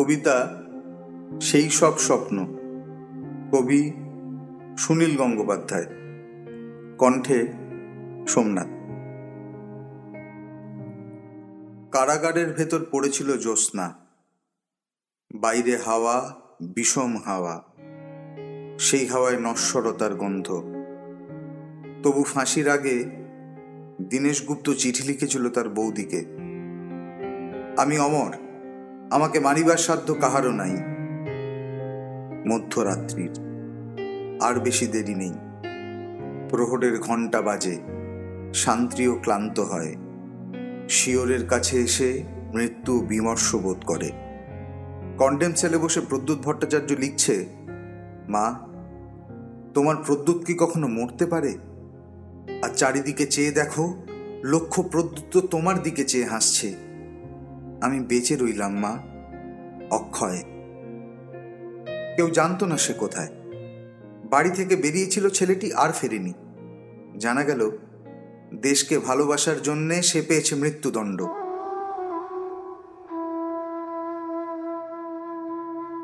কবিতা সেই সব স্বপ্ন। কবি সুনীল গঙ্গোপাধ্যায়। কণ্ঠে সোমনাথ। কারাগারের ভেতর পড়েছিল জ্যোৎস্না। বাইরে হাওয়া, বিষম হাওয়া। সেই হাওয়ায় নশ্বরতার গন্ধ। তবু ফাঁসির আগে দীনেশ গুপ্ত চিঠি লিখেছিল তার বৌদিকে। আমি অমর। আমাকে মারিবার সাধ্য কাহারও নাই। মধ্যরাত্রির, আর বেশি দেরি নেই। প্রহরের ঘণ্টা বাজে শান্তিও ক্লান্ত হয়। শিওরের কাছে এসে মৃত্যু বিমর্ষ বোধ করে। কন্ডেম সেলে বসে প্রদ্যুৎ ভট্টাচার্য লিখছে, মা, তোমার প্রদ্যুৎ কি কখনো মরতে পারে? আর চারিদিকে চেয়ে দেখো, লক্ষ্য প্রদ্যুৎ তোমার দিকে চেয়ে হাসছে। আমি বেঁচে রইলাম, মা। অক্ষয়। কেউ জানতো না সে কোথায়। বাড়ি থেকে বেরিয়েছিল ছেলেটি আর ফেরেনি। জানা গেল, দেশকে ভালোবাসার জন্যে সে পেয়েছে মৃত্যুদণ্ড।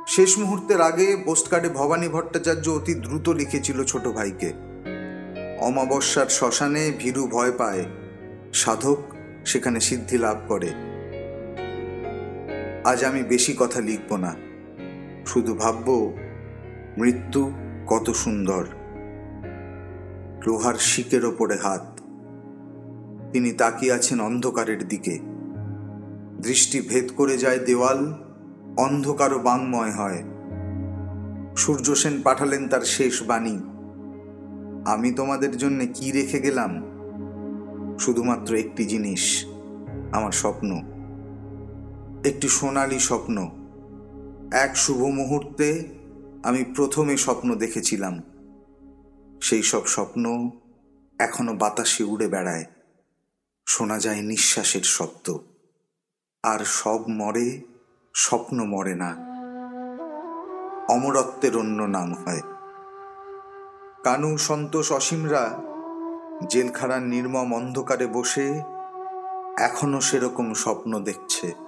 শেষ মুহূর্তের আগে পোস্টকার্ডে ভবানী ভট্টাচার্য অতি দ্রুত লিখেছিল ছোট ভাইকে। অমাবস্যার শ্মশানে ভীরু ভয় পায়। সাধক সেখানে সিদ্ধি লাভ করে। আজ আমি বেশি কথা লিখব না। শুধু ভাবব, মৃত্যু কত সুন্দর। লোহার শিকের ওপরে হাত। তিনি তাকিয়ে আছেন অন্ধকারের দিকে। দৃষ্টি ভেদ করে যায় দেওয়াল, অন্ধকারও বাংময় হয়। সূর্য সেন পাঠালেন তার শেষ বাণী। আমি তোমাদের জন্য কি রেখে গেলাম? শুধুমাত্র একটি জিনিস, আমার স্বপ্ন। একটি সোনালি স্বপ্ন। এক শুভ মুহূর্তে আমি প্রথমে স্বপ্ন দেখেছিলাম। সেই সব স্বপ্ন এখনও বাতাসে উড়ে বেড়ায়। শোনা যায় নিঃশ্বাসের শব্দ। আর সব মরে, স্বপ্ন মরে না। অমরত্বের অন্য নাম হয়। কানু, সন্তোষ, অসীমরা জেলখানার নির্মম অন্ধকারে বসে এখনও সেরকম স্বপ্ন দেখছে।